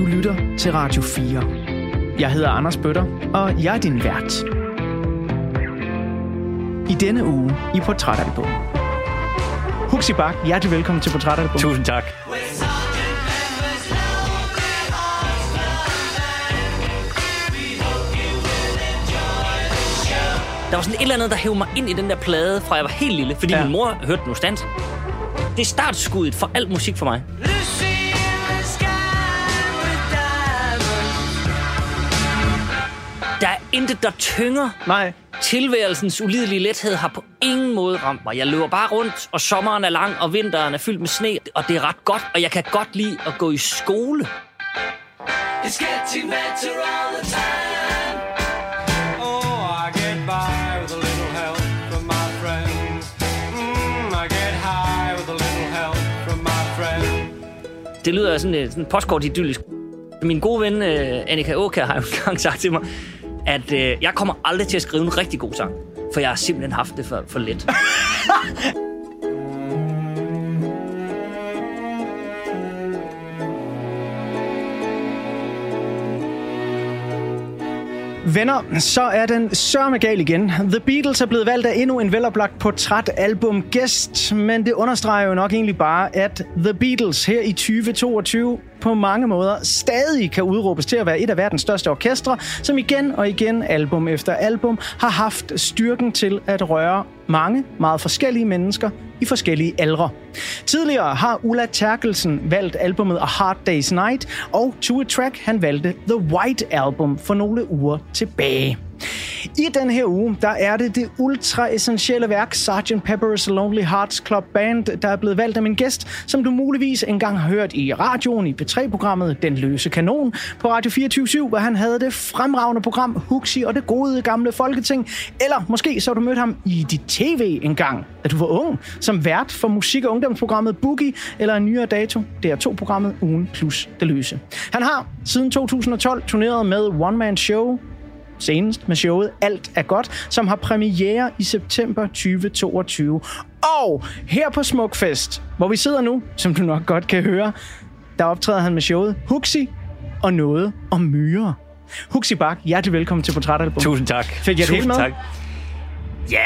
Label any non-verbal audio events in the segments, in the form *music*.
Du lytter til Radio 4. Jeg hedder Anders Bøtter, og jeg er din vært. I denne uge i Portrætalbum. Huxi Bak, hjertelig velkommen til Portrætalbum. Tusind tak. Der var sådan et eller andet, der hævde mig ind i den der plade, fra jeg var helt lille, fordi Ja. min mor hørte den stand. Det er startskuddet for al musik for mig. Intet, der tynger. Nej, Tilværelsens ulidelige lethed har på ingen måde ramt mig. Jeg løber bare rundt, og sommeren er lang, og vinteren er fyldt med sne, og det er ret godt, og jeg kan godt lide at gå i skole. It's getting better all the time. Oh, I get by with a little help from my friends. Mm, I get high with a little help from my friends. Det lyder sådan, øh, sådan postkort idyllisk. Min gode ven, øh, Annika Åkær, har jo *laughs* engang sagt til mig, at øh, jeg kommer aldrig til at skrive en rigtig god sang, for jeg har simpelthen haft det for, for let. *laughs* Venner, så er den sørme gal igen. The Beatles er blevet valgt af endnu en veloplagt portrætalbum gæst, men det understreger jo nok egentlig bare, at The Beatles her i 2022 på mange måder stadig kan udråbes til at være et af verdens største orkestre, som igen og igen, album efter album, har haft styrken til at røre mange meget forskellige mennesker i forskellige aldre. Tidligere har Ulla Terkelsen valgt albumet A Hard Day's Night, og To A Track han valgte The White Album for nogle uger tilbage. I den her uge, der er det det ultra-essentielle værk Sgt. Pepper's Lonely Hearts Club Band, der er blevet valgt af min gæst, som du muligvis engang har hørt i radioen i P3-programmet Den Løse Kanon på Radio 24 hvor han havde det fremragende program Huxi og det gode gamle Folketing. Eller måske så har du mødt ham i dit tv engang, da du var ung, som vært for musik- og ungdomsprogrammet Boogie, eller en nyere dato, DR2-programmet Ugen plus Det Løse. Han har siden 2012 turneret med One Man Show, senest med showet Alt er godt, som har premiere i september 2022. Og her på Smukfest, hvor vi sidder nu, som du nok godt kan høre, der optræder han med showet Huxi og noget om myrer. Huxi Bak, hjertelig velkommen til Portrætalbum. Tusind tak. Fik jeg det med? Tak. Ja,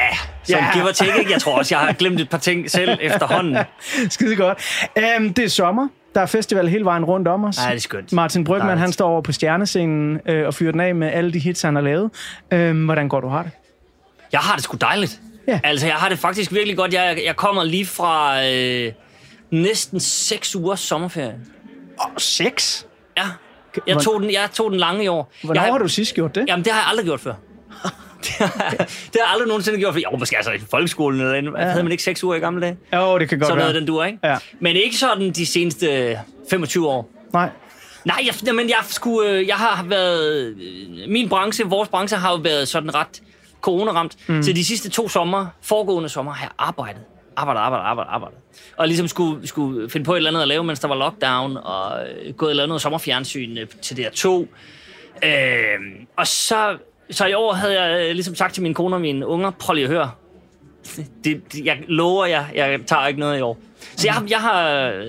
som Ja. yeah. give or take? Jeg tror også, jeg har glemt et par ting selv *laughs* efterhånden. Skide godt. Um, det er sommer. Der er festival hele vejen rundt om os. Ej, det er skønt. Martin Brygman, Dejligt. han står over på stjernescenen øh, og fyrer den af med alle de hits, han har lavet. Um, hvordan går du har det? Jeg har det sgu dejligt. Ja. Altså, jeg har det faktisk virkelig godt. Jeg, jeg kommer lige fra øh, næsten seks ugers sommerferie. Oh, sex? Ja. Jeg tog, den, jeg tog den lange i år. Hvornår jeg, har du sidst gjort det? Jamen, det har jeg aldrig gjort før. *laughs* det, har, jeg aldrig nogensinde gjort før. Jo, måske altså i folkeskolen eller andet. Ja. Havde man ikke seks uger i gamle dage? Jo, det kan godt Sådan være. noget, den duer, ikke? Ja. Men ikke sådan de seneste 25 år. Nej. Nej, jeg, men jeg, skulle, øh, jeg har været... øh, Min branche, vores branche, har jo været sådan ret coronaramt. Mm. Så de sidste to sommer, foregående sommer, har jeg arbejdet. Arbejdet, arbejdet, arbejdet, arbejdet. Og ligesom skulle, skulle finde på et eller andet at lave, mens der var lockdown, og øh, gået og lavet noget sommerfjernsyn til DR2. Øh, og så, så i år havde jeg øh, ligesom sagt til min kone og mine unger, prøv lige at høre. Det, det, jeg lover jer, jeg tager ikke noget i år. Så jeg, har- jeg har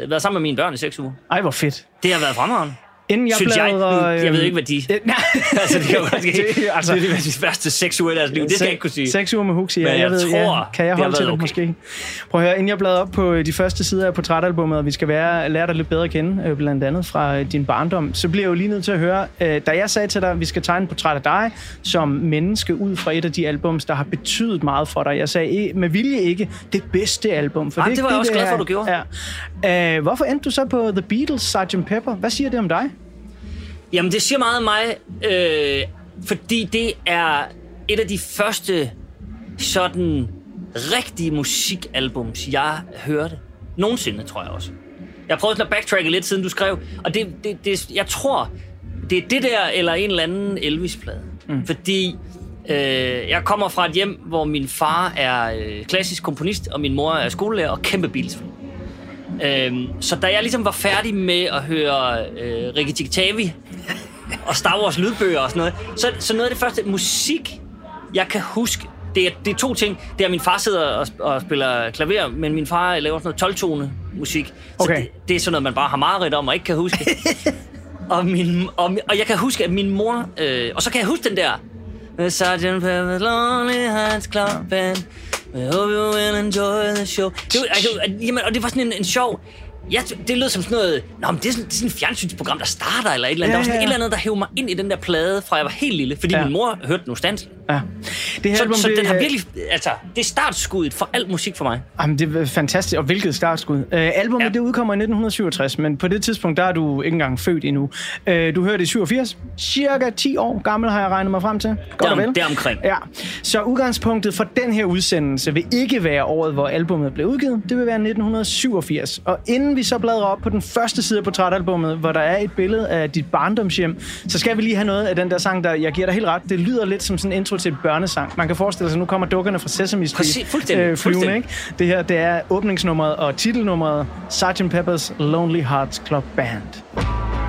været sammen med mine børn i seks uger. Ej, hvor fedt. Det har været fremragende. Inden jeg Synes jeg. bladrer... Nu- jeg ved øhm, ikke, hvad de- *laughs* øh, Nej. altså, det kan jo. *laughs* Det- Det, altså- altså, det er de første seks uger i deres liv. Det skal jeg ikke kunne sige. Seks uger med Huxi, ja. Men jeg, jeg ved, tror, ja, kan jeg det holde til det været okay. måske? Prøv at høre, inden jeg bladrer op på øh, de første sider af portrætalbummet, og vi skal være, lære dig lidt bedre at kende, øh, blandt andet fra øh, din barndom, så bliver jeg jo lige nødt til at høre, da jeg sagde til dig, at vi skal tegne et portræt af dig som menneske ud fra et af de albums, der har betydet meget for dig. Jeg sagde eh, med vilje ikke det bedste album. For Ah, det, det var jeg også glad for, er- du gjorde. Ja. Øh, hvorfor endte du så på The Beatles, Sgt. Pepper? Hvad siger det om dig? Jamen, det siger meget om mig, øh, fordi det er et af de første sådan rigtige musikalbums, jeg hørte. Nogensinde, tror jeg også. Jeg prøvede at backtracke lidt, siden du skrev, og det, det, det, jeg tror, det er det der, eller en eller anden Elvis-plade. Mm. Fordi øh, jeg kommer fra et hjem, hvor min far er øh, klassisk komponist, og min mor er skolelærer og kæmpe Beatles-fan. Øhm, så da jeg ligesom var færdig med at høre øh, Ricky Tiktavi og Star Wars lydbøger og sådan noget, så, så noget af det første musik, jeg kan huske, det er, det er to ting. Det er, at min far sidder og, og spiller klaver, men min far laver sådan noget 12-tone musik. Så Okay. det, det er sådan noget, man bare har meget om og ikke kan huske. *laughs* Og, min, og, og jeg kan huske, at min mor... Øh, og så kan jeg huske den der... Med Sgt. Pepper's Lonely Hearts Club Band. I hope you will enjoy the show. Det, var- altså, jamen, og det var sådan en, en sjov... Ja, det lød som sådan noget... Nå, men det er sådan, det er sådan et fjernsynsprogram, der starter, eller et eller andet. Ja, der var sådan ja, ja. et eller andet, der hævde mig ind i den der plade, fra jeg var helt lille. Fordi Ja. min mor hørte den ustandsligt. Ja. Det her Så, album, så det, den har virkelig... Altså, det er startskuddet for al musik for mig. Jamen, det er fantastisk, og hvilket startskud. Uh, albumet, ja. Det udkommer i 1967, men på det tidspunkt, der er du ikke engang født endnu. Uh, du hørte i 87. Cirka 10 år gammel har jeg regnet mig frem til. Godt og Derom- vel. deromkring. Ja. Så udgangspunktet for den her udsendelse vil ikke være året, hvor albumet blev udgivet. Det vil være 1987. Og inden vi så bladrer op på den første side af portrætalbummet, hvor der er et billede af dit barndomshjem, så skal vi lige have noget af den der sang, der, jeg giver dig helt ret, det lyder lidt som sådan en intro til et børnesang. Man kan forestille sig, at nu kommer dukkerne fra Sesame Street Præcis, fuldstændig, øh, flyvende, fuldstændig. ikke? Det her, det er åbningsnummeret og titelnummeret Sgt. Pepper's Lonely Hearts Club Band.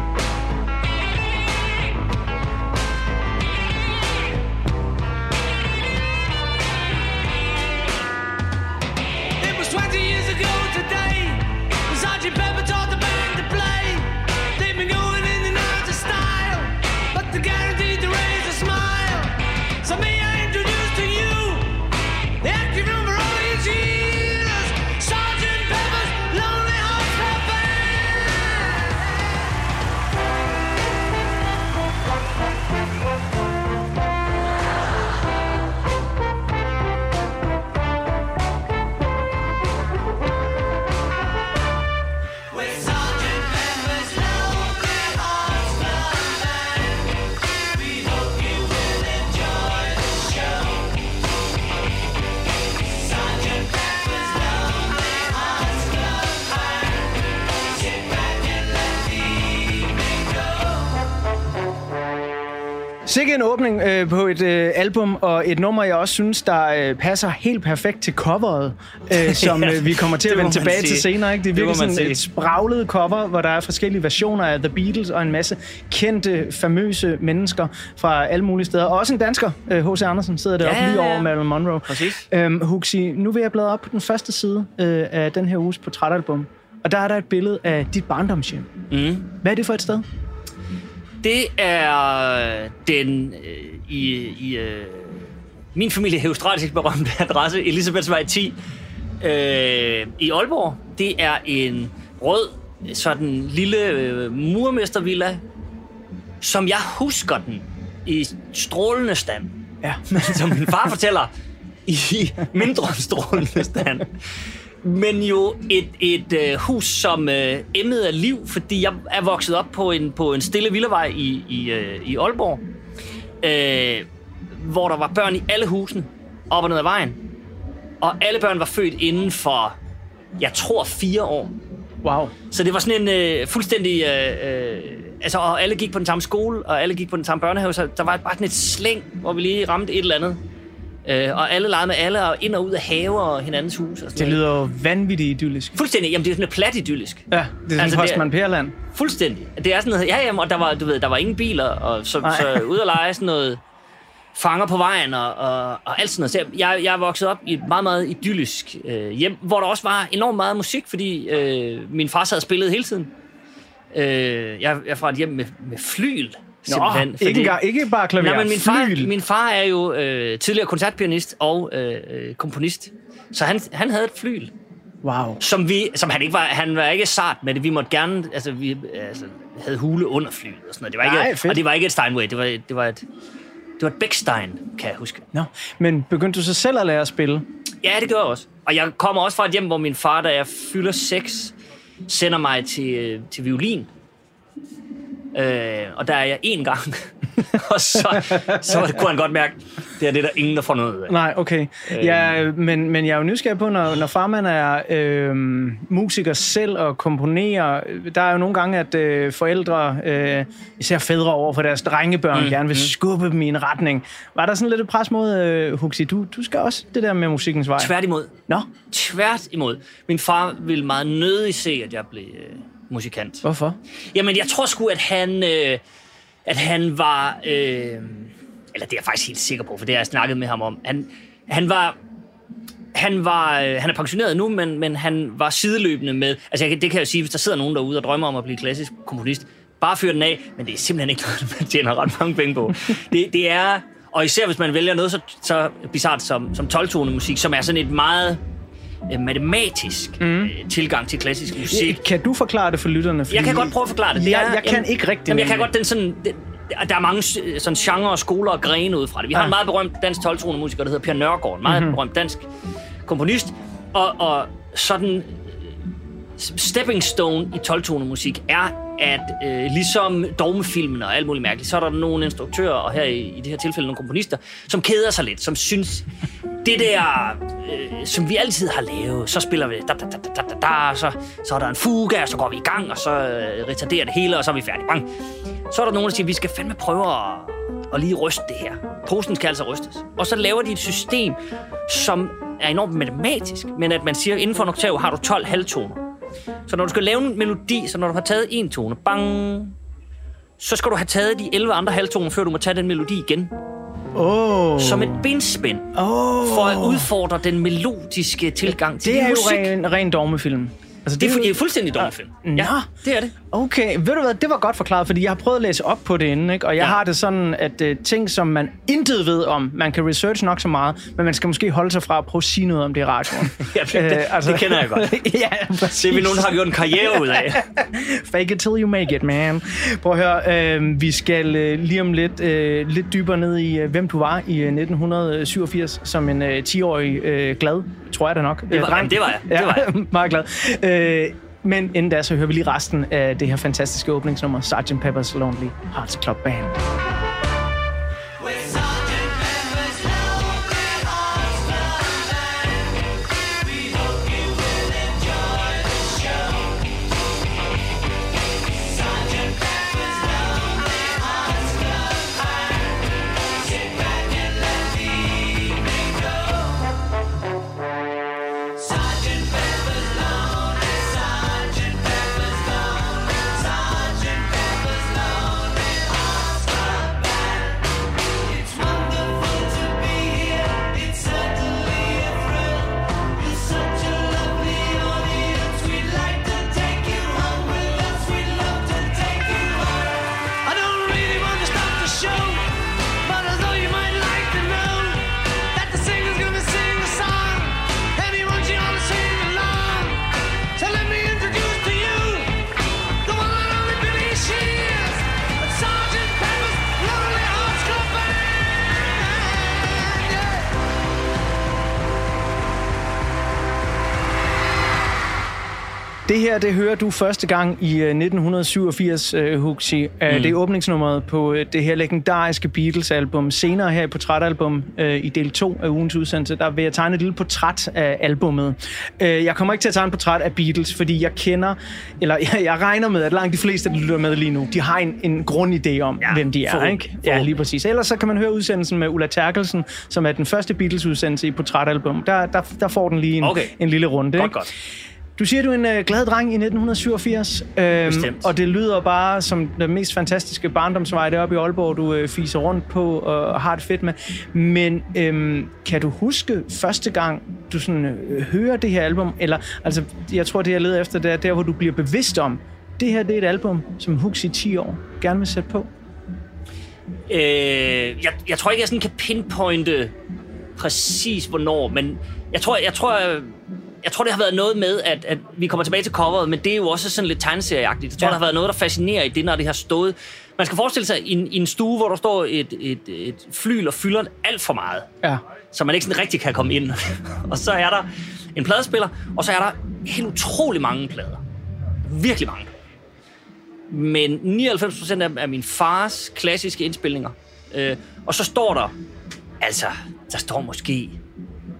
Sikke en åbning øh, på et øh, album, og et nummer, jeg også synes, der øh, passer helt perfekt til coveret, øh, *laughs* som øh, vi kommer til at vende tilbage til sige. senere. Ikke? Det er Det virkelig sådan sige. et spraglet cover, hvor der er forskellige versioner af The Beatles og en masse kendte, famøse mennesker fra alle mulige steder. Og også en dansker, øh, H.C. Andersen, sidder deroppe Ja, lige over Marilyn Monroe. Præcis. Øhm, Huxi, nu vil jeg bladre op på den første side øh, af den her uges portrætalbum. Og der er der et billede af dit barndomshjem. Mm. Hvad er det for et sted? Det er den øh, i, i øh, min familie heostratisk berømte adresse, Elisabethsvej 10 øh, i Aalborg. Det er en rød, sådan lille øh, murmestervilla, som jeg husker den i strålende stand. Ja. *laughs* som min far fortæller, i mindre strålende stand. Men jo et, et øh, hus, som øh, emmede af liv, fordi jeg er vokset op på en, på en stille villavej i, i, øh, i Aalborg, øh, hvor der var børn i alle husene, op og ned ad vejen. Og alle børn var født inden for, jeg tror, fire år. Wow. Så det var sådan en øh, fuldstændig... Øh, øh, altså, og alle gik på den samme skole, og alle gik på den samme børnehave, så der var bare sådan et slæng, hvor vi lige ramte et eller andet. Øh, og alle legede med alle, og ind og ud af haver og hinandens hus. Og sådan Det lyder jo vanvittigt idyllisk. Fuldstændig. Jamen, det er sådan et plat idyllisk. Ja, det er sådan Altså, Postman Perland. Fuldstændig. Det er sådan noget, ja, jamen, og der var, du ved, der var ingen biler, og så, Nej. så ud at lege sådan noget fanger på vejen og, og, og alt sådan noget. Så jeg, jeg er vokset op i et meget, meget idyllisk øh, hjem, hvor der også var enormt meget musik, fordi øh, min far sad og spillede hele tiden. Øh, jeg er fra et hjem med, med flyl, Nå, ikke, engang, ikke bare klaver, Nej, men min far, flyl. min far er jo øh, tidligere koncertpianist og øh, øh, komponist. Så han, han havde et flyl, Wow. som vi, som han ikke var, han var ikke sart med det. Vi måtte gerne, altså vi altså, havde hule under flyet og sådan noget. Det var ikke, Nej, fedt. og det var ikke et Steinway, det var, det var et, det var et Beckstein, kan jeg huske. Nå, men begyndte du så selv at lære at spille? Ja, det gør jeg også. Og jeg kommer også fra et hjem, hvor min far, da jeg fylder 6, sender mig til, øh, til violin. Øh, og der er jeg én gang. *laughs* og så, så kunne han godt mærke, det er det, der ingen, der får noget ud af. Nej, okay. Ja, men, men jeg er jo nysgerrig på, når, når farmand er øh, musiker selv og komponerer, der er jo nogle gange, at øh, forældre, øh, især fædre over for deres drengebørn, mm, gerne vil skubbe dem i en retning. Var der sådan lidt et pres mod, øh, Huxi, du, du skal også det der med musikkens vej? Tværtimod. Nå, Tvært imod. Min far ville meget nødig se, at jeg blev øh, musikant. hvorfor? Jamen, jeg tror sgu, at han, øh, at han var... Øh, eller det er jeg faktisk helt sikker på, for det har jeg snakket med ham om. Han, han var... Han, var, øh, han er pensioneret nu, men, men han var sideløbende med... Altså, jeg, det kan jeg sige, hvis der sidder nogen derude og drømmer om at blive klassisk komponist, bare fyre den af, men det er simpelthen ikke noget, man tjener ret mange penge på. Det, det er, og især hvis man vælger noget så, så bizart som, som 12-tone musik, som er sådan et meget matematisk mm. øh, tilgang til klassisk musik. Kan du forklare det for lytterne? Fordi Jeg kan godt prøve at forklare det. det Jeg- er, jeg kan ikke rigtig, Jamen, jeg kan godt den sådan... Det, der er mange øh, sådan genre og skoler og grene ud fra det. Vi har Ja. en meget berømt dansk 12 musiker, der hedder Per Nørgaard. En meget Mhm. mm-hmm. berømt dansk komponist. Og, og sådan øh, stepping stone i 12 musik er, at øh, ligesom dogmefilmen og alt muligt mærkeligt, så er der nogle instruktører, og her i, i det her tilfælde nogle komponister, som keder sig lidt, som synes, det der, øh, som vi altid har lavet, så spiller vi da, da, da, da, da, da, så, så er der en fuga, og så går vi i gang, og så øh, retarderer det hele, og så er vi færdige. Bang. Så er der nogen, der siger, vi skal fandme prøve at, at lige ryste det her. Posen skal altså rystes. Og så laver de et system, som er enormt matematisk, men at man siger, inden for en oktav har du 12 halvtoner. Så når du skal lave en melodi, så når du har taget en tone, bang, så skal du have taget de 11 andre halvtoner, før du må tage den melodi igen. Åh, Som et benspænd oh. for at udfordre den melodiske tilgang til Det er din jo musik. ren, ren dogmefilm. Altså, Det er, det er fuldstændig dogmefilm. Ja, Nå. det er det. Okay, ved du hvad, det var godt forklaret, fordi jeg har prøvet at læse op på det inden, ikke? og jeg Ja. har det sådan, at uh, ting, som man intet ved om, man kan research nok så meget, men man skal måske holde sig fra at prøve at sige noget om det i radioen. *laughs* Ja, det, Øh, det kender jeg godt. *laughs* ja, præcis. Det er vi nogen, der har gjort en karriere ud af. *laughs* Fake it till you make it, man. Prøv at høre, øh, vi skal øh, lige om lidt, øh, lidt dybere ned i, øh, hvem du var i øh, 1987 som en øh, 10-årig øh, glad, tror jeg da nok. Det var- dreng. jamen, det var jeg. Det var jeg. meget glad. Øh, men inden da, så hører vi lige resten af det her fantastiske åbningsnummer, Sgt. Pepper's Lonely Hearts Club Band. Her, det hører du første gang i øh, 1987, uh, Huxi. Uh, mm. Det er åbningsnummeret på det her legendariske Beatles-album. Senere her i portrætalbum i del 2 af ugens udsendelse, der vil jeg tegne et lille portræt af albummet. Jeg kommer ikke til at tegne et portræt af Beatles, fordi jeg kender, eller *laughs* jeg, regner med, at langt de fleste, der lytter med lige nu, de har en, en grundidé om, ja, hvem de er. forhåbentlig. Ikke? Ja, lige præcis. Ellers så kan man høre udsendelsen med Ulla Terkelsen, som er den første Beatles-udsendelse i portrætalbum. Der, der, der får den lige en, Okay. en lille runde. Godt, ikke? godt. Du siger, du er en øh, glad dreng i 1987, øhm, Bestemt. og det lyder bare som den mest fantastiske barndomsvej deroppe i Aalborg, du øh, fiser rundt på og har det fedt med. Men øhm, kan du huske første gang, du sådan, øh, hører det her album? Eller, altså, jeg tror, det jeg leder efter, det er der, hvor du bliver bevidst om, det her det er et album, som Hux i 10 år gerne vil sætte på. Øh, jeg, jeg tror ikke, jeg sådan kan pinpointe præcis hvornår, men jeg tror, jeg tror, jeg, tror, det har været noget med, at, at vi kommer tilbage til coveret, men det er jo også sådan lidt tegneserieagtigt. Jeg tror, Ja. der har været noget, der fascinerer i det, når det har stået. Man skal forestille sig i en, i en stue, hvor der står et, et, et flyl og fylder alt for meget, Ja. så man ikke sådan rigtig kan komme ind. *laughs* og så er der en pladespiller, og så er der helt utrolig mange plader. Virkelig mange. Men 99% af, af min fars klassiske indspilninger. Øh, og så står der, altså, der står måske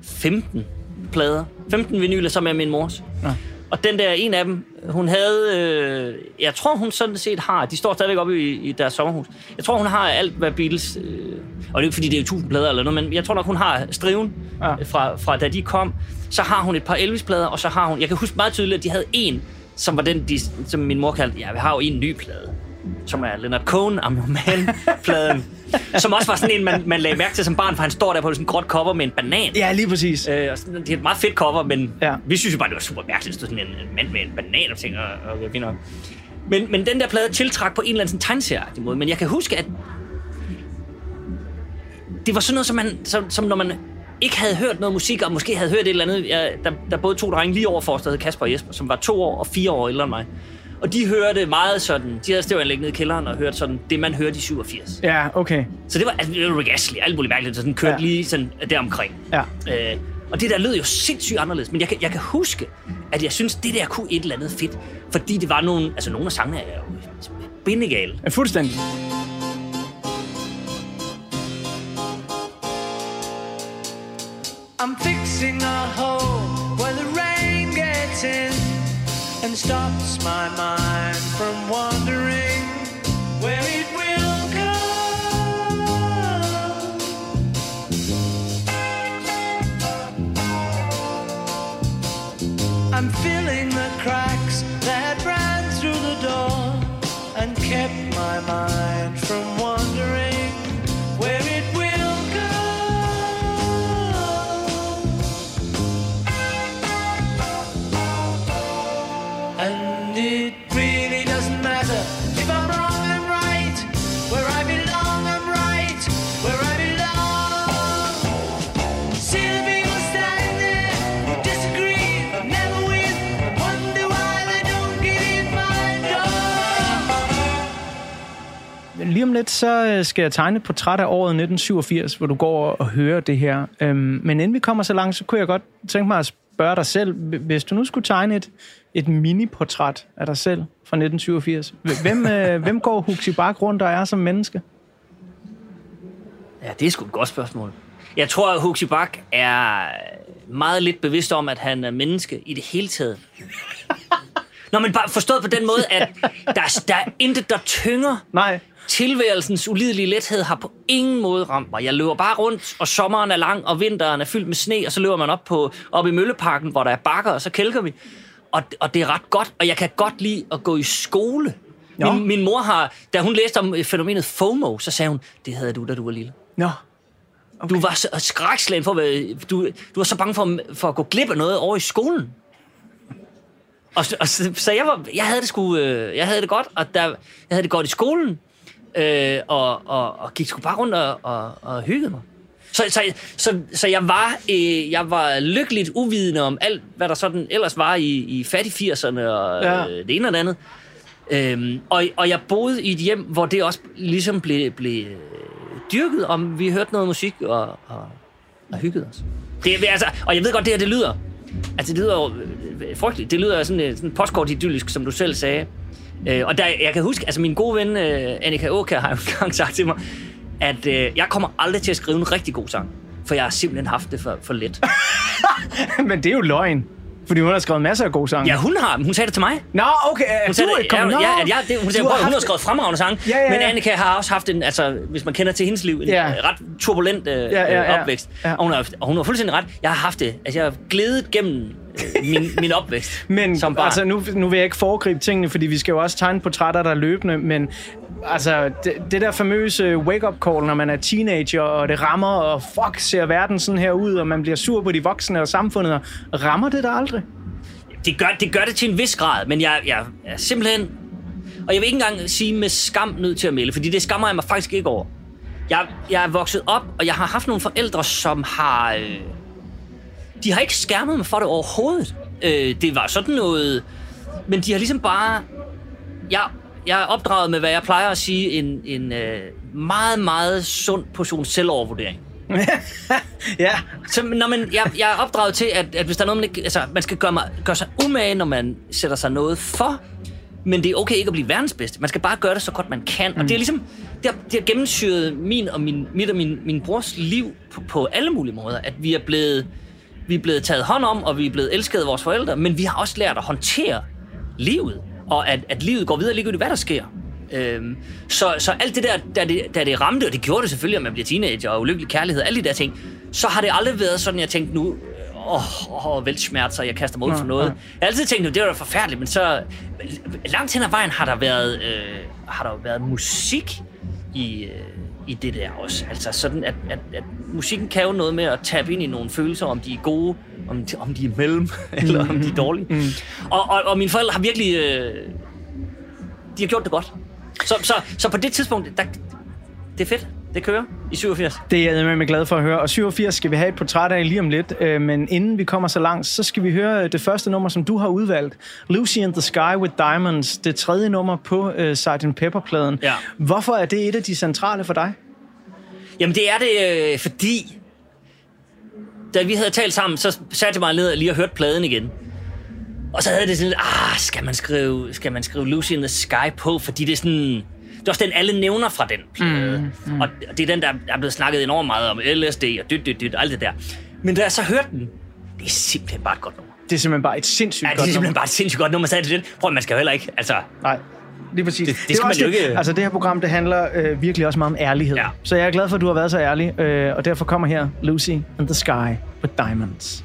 15 plader. 15 vinyler, som er min mors. Ja. Og den der, en af dem, hun havde, øh, jeg tror hun sådan set har, de står stadigvæk oppe i, i deres sommerhus. Jeg tror hun har alt, hvad Beatles, øh, og det er ikke fordi det er 1000 plader eller noget, men jeg tror nok hun har striven Ja. ja. fra, fra da de kom. Så har hun et par Elvis-plader, og så har hun, jeg kan huske meget tydeligt, at de havde en, som var den, de, som min mor kaldte, ja, vi har jo en ny plade, som er Leonard Cohen, Man-pladen. *laughs* som også var sådan en, man, man lagde mærke til som barn, for han står der på sådan en gråt cover med en banan. Ja, lige præcis. Øh, og sådan, det er et meget fedt cover, men Ja. vi synes jo bare, det var super mærkeligt, at stå sådan en, en mand med en banan og tænker, okay, fint nok. Men, men den der plade tiltrak på en eller anden tegneserieagtig måde. Men jeg kan huske, at det var sådan noget, som, man, som, som når man ikke havde hørt noget musik, og måske havde hørt et eller andet. Jeg, der, der både to drenge lige over for os, der hed Kasper og Jesper, som var to år og fire år ældre end mig. Og de hørte meget sådan, de havde stævanlæg nede i kælderen og hørte sådan det, man hørte i 87. Ja, okay. Så det var, altså, det var Rick Astley, alt muligt mærkeligt, så sådan kørte Ja. ja. lige sådan deromkring. Ja. Øh, og det der lød jo sindssygt anderledes, men jeg kan, jeg kan huske, at jeg synes, det der kunne et eller andet fedt, fordi det var nogle, altså nogle af sangene er jo bindegale. Ja, fuldstændig. I'm fixing a hole and stops my mind from wandering lidt, så øh, skal jeg tegne et portræt af året 1987, hvor du går og hører det her. Øhm, Men inden vi kommer så langt, så kunne jeg godt tænke mig at spørge dig selv. Hvis du nu skulle tegne et, et mini-portræt af dig selv fra 1987, hvem, øh, *laughs* hvem går Huxi Bak rundt og er som menneske? Ja, det er sgu et godt spørgsmål. Jeg tror, at Huxi Bak er meget lidt bevidst om, at han er menneske i det hele taget. *laughs* Nå, men bare forstået på den måde, at der, er- der er intet, der tynger. Nej. Tilværelsens ulidelige lethed har på ingen måde ramt mig. Jeg løber bare rundt, og sommeren er lang, og vinteren er fyldt med sne, og så løber man op, på, op i Mølleparken, hvor der er bakker, og så kælker vi. Og, og det er ret godt, og jeg kan godt lide at gå i skole. Nå. Min, min mor har, da hun læste om øh, fænomenet FOMO, så sagde hun, det havde du, da du var lille. Nå. Okay. Du var så skrækslagen for, at du, du var så bange for, for at gå glip af noget over i skolen. Og, så- og så, så jeg, var, jeg havde det sgu, øh, jeg havde det godt, og der, jeg havde det godt i skolen, øh, og, og, og gik sgu bare rundt og, og, og hyggede mig. Så, så, så, så jeg, var, øh, jeg var lykkeligt uvidende om alt, hvad der sådan ellers var i, i fattig 80'erne og Ja. øh, det ene og det andet. Øhm, og, og jeg boede i et hjem, hvor det også ligesom blev, blev dyrket, om vi hørte noget musik og, og, og hyggede os. Det, altså, og jeg ved godt, det her det lyder, altså det lyder jo øh, frygteligt. Det lyder sådan, øh, sådan postkort idyllisk, som du selv sagde. Øh, og der, jeg kan huske, altså min gode ven øh, Annika Åker har jo *laughs* engang sagt til mig, at øh, jeg kommer aldrig til at skrive en rigtig god sang, for jeg har simpelthen haft det for, for let. *laughs* Men det er jo løgn. Fordi hun har skrevet masser af gode sange. Ja, hun har, hun sagde det til mig. Nå, okay. Hun du sagde, er ja, Nå, ja, jeg, det, hun, sagde, du hun, har skrevet fremragende sange, Ja, ja, men ja. Annika har også haft en, altså, hvis man kender til hendes liv, en Ja. ja. ret turbulent øh, Ja, ja, ja. opvækst. Ja. Og, hun har, og hun har fuldstændig ret. Jeg har haft det. Altså, jeg har glædet gennem øh, min, min opvækst *laughs* Men som barn. altså, nu, nu vil jeg ikke foregribe tingene, fordi vi skal jo også tegne portrætter, der er løbende, men altså, det, det der famøse wake-up call, når man er teenager, og det rammer, og fuck, ser verden sådan her ud, og man bliver sur på de voksne og samfundet, og rammer det der aldrig? det, gør, det gør det til en vis grad, men jeg, jeg er simpelthen... Og jeg vil ikke engang sige med skam nødt til at melde, fordi det skammer jeg mig faktisk ikke over. Jeg, jeg er vokset op, og jeg har haft nogle forældre, som har... Øh, de har ikke skærmet mig for det overhovedet. Øh, det var sådan noget... Men de har ligesom bare... Jeg, jeg er opdraget med, hvad jeg plejer at sige, en, en øh, meget, meget sund portion selvovervurdering. *laughs* Ja, Så når man, jeg, jeg er opdraget til, at, at hvis der er noget, man ikke... Altså, man skal gøre, mig, gøre sig umage, når man sætter sig noget for. Men det er okay ikke at blive verdens bedste. Man skal bare gøre det så godt man kan. Mm. Og det er ligesom... Det har, det har gennemsyret min og min, mit og min, min brors liv på, på alle mulige måder. At vi er blevet... Vi er blevet taget hånd om, og vi er blevet elsket af vores forældre, men vi har også lært at håndtere livet, og at, at livet går videre ligegyldigt, hvad der sker. Øhm, så, så alt det der, da det, da det ramte, og det gjorde det selvfølgelig, at man bliver teenager og ulykkelig kærlighed, alle de der ting, så har det aldrig været sådan, jeg tænkte nu, åh, oh, velsmerter, jeg kaster mig ud for noget. ja. Jeg har altid tænkt, nu, det var da forfærdeligt, men så langt hen ad vejen har der været, øh, har der været musik i, øh, i det der også. Altså sådan, at, at, at musikken kan jo noget med at tabe ind i nogle følelser, om de er gode, om de, om de er mellem, *laughs* eller om de er dårlige. Mm. Og, og, og mine forældre har virkelig... Øh, de har gjort det godt. Så, så, så på det tidspunkt, der, det er fedt. Det kører i 87. Det er jeg med glad for at høre. Og 87 skal vi have et portræt af lige om lidt. Øh, Men inden vi kommer så langt, så skal vi høre det første nummer, som du har udvalgt. Lucy in the Sky with Diamonds. Det tredje nummer på uh, Sgt. Pepper-pladen. Ja. Hvorfor er det et af de centrale for dig? Jamen det er det, øh, fordi... Da vi havde talt sammen, så satte jeg mig ned og lige og hørte pladen igen. Og så havde det sådan lidt, ah, skal man skrive, skal man skrive Lucy in the Sky på? Fordi det er sådan... Det er også den, alle nævner fra den plade. Mm, mm. Og det er den, der er blevet snakket enormt meget om. LSD og dyt, dyt, dyt, alt det der. Men da jeg så hørte den, det er simpelthen bare et godt nummer. Det er simpelthen bare et sindssygt Ja, det er godt simpelthen nummer. bare et sindssygt godt nummer. Så er det det. Prøv, man skal jo heller ikke... Altså, Nej, lige præcis. Det- det er skal man jo ikke- Altså, det her program, det handler øh, virkelig også meget om ærlighed. Ja. Så jeg er glad for, at du har været så ærlig. Øh, og derfor kommer her Lucy in the Sky with Diamonds.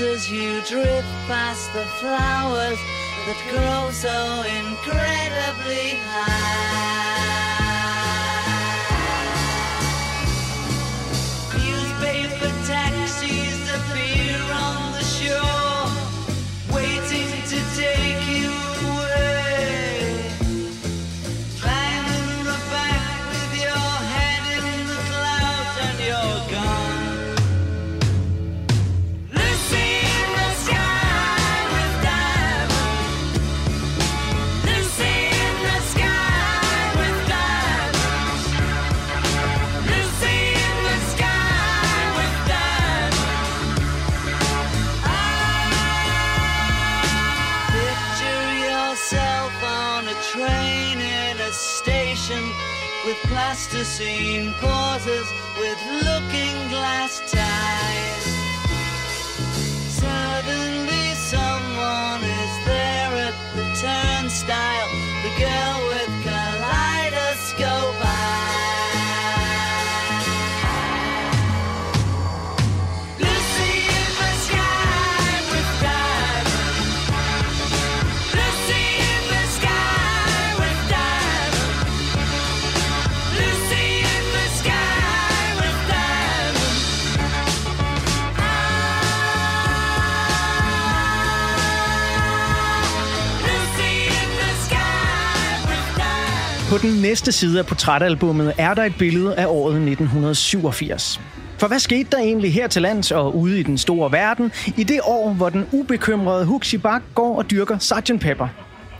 As you drift past the flowers that grow so incredibly plasticine pauses with looking På den næste side af portrætalbummet er der et billede af året 1987. For hvad skete der egentlig her til lands og ude i den store verden i det år, hvor den ubekymrede Huxi Bak går og dyrker Sgt. Pepper?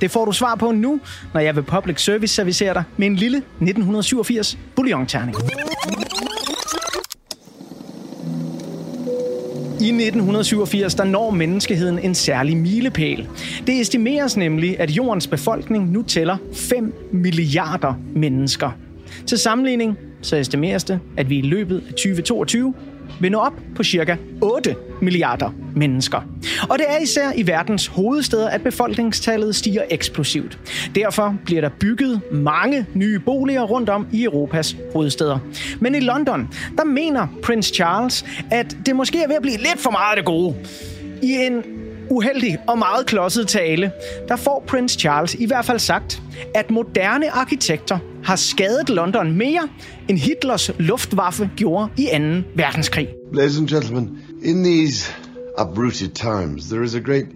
Det får du svar på nu, når jeg ved Public Service servicerer dig med en lille 1987 bouillon-terning. I 1987 der når menneskeheden en særlig milepæl. Det estimeres nemlig, at jordens befolkning nu tæller 5 milliarder mennesker. Til sammenligning så estimeres det, at vi i løbet af 2022 vil nå op på cirka 8 milliarder mennesker. Og det er især i verdens hovedsteder, at befolkningstallet stiger eksplosivt. Derfor bliver der bygget mange nye boliger rundt om i Europas hovedsteder. Men i London, der mener prins Charles, at det måske er ved at blive lidt for meget af det gode. I en uheldig og meget klodset tale, der får Prince Charles i hvert fald sagt, at moderne arkitekter har skadet London mere, end Hitlers Luftwaffe gjorde i 2. verdenskrig. Ladies and gentlemen, in these uprooted times, there is a great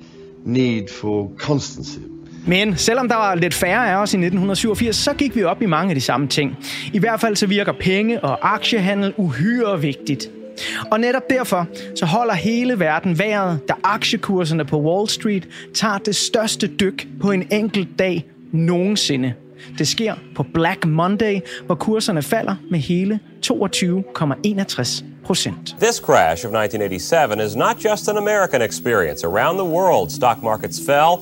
need for constancy. Men selvom der var lidt færre af os i 1987, så gik vi op i mange af de samme ting. I hvert fald så virker penge og aktiehandel uhyre vigtigt. Og netop derfor så holder hele verden vejret, da aktiekurserne på Wall Street tager det største dyk på en enkelt dag nogensinde. Det sker på Black Monday, hvor kurserne falder med hele 22,61 procent. This crash of 1987 is not just an American experience. Around the world, stock markets fell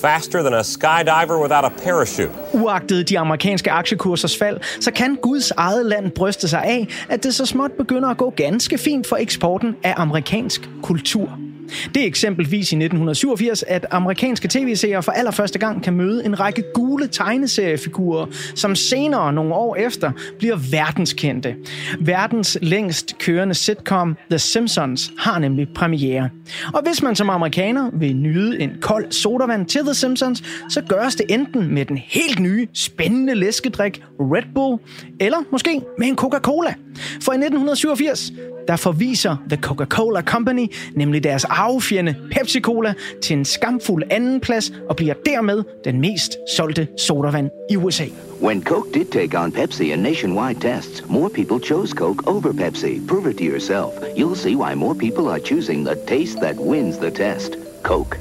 faster than a skydiver without a parachute. Uagtet de amerikanske aktiekursers fald, så kan Guds eget land bryste sig af, at det så småt begynder at gå ganske fint for eksporten af amerikansk kultur. Det er eksempelvis i 1987, at amerikanske tv-seere for allerførste gang kan møde en række gule tegneseriefigurer, som senere nogle år efter bliver verdenskendte. Verdens længst kørende sitcom The Simpsons har nemlig premiere. Og hvis man som amerikaner vil nyde en kold sodavand til The Simpsons, så gøres det enten med den helt nye, spændende læskedrik Red Bull, eller måske med en Coca-Cola. For i 1987, der forviser The Coca-Cola Company nemlig deres arvefjende Pepsi-Cola til en skamfuld andenplads og bliver dermed den mest solgte sodavand i USA. When Coke did take on Pepsi in nationwide tests, more people chose Coke over Pepsi. Prove it to yourself. You'll see why more people are choosing the taste that wins the test. Coke.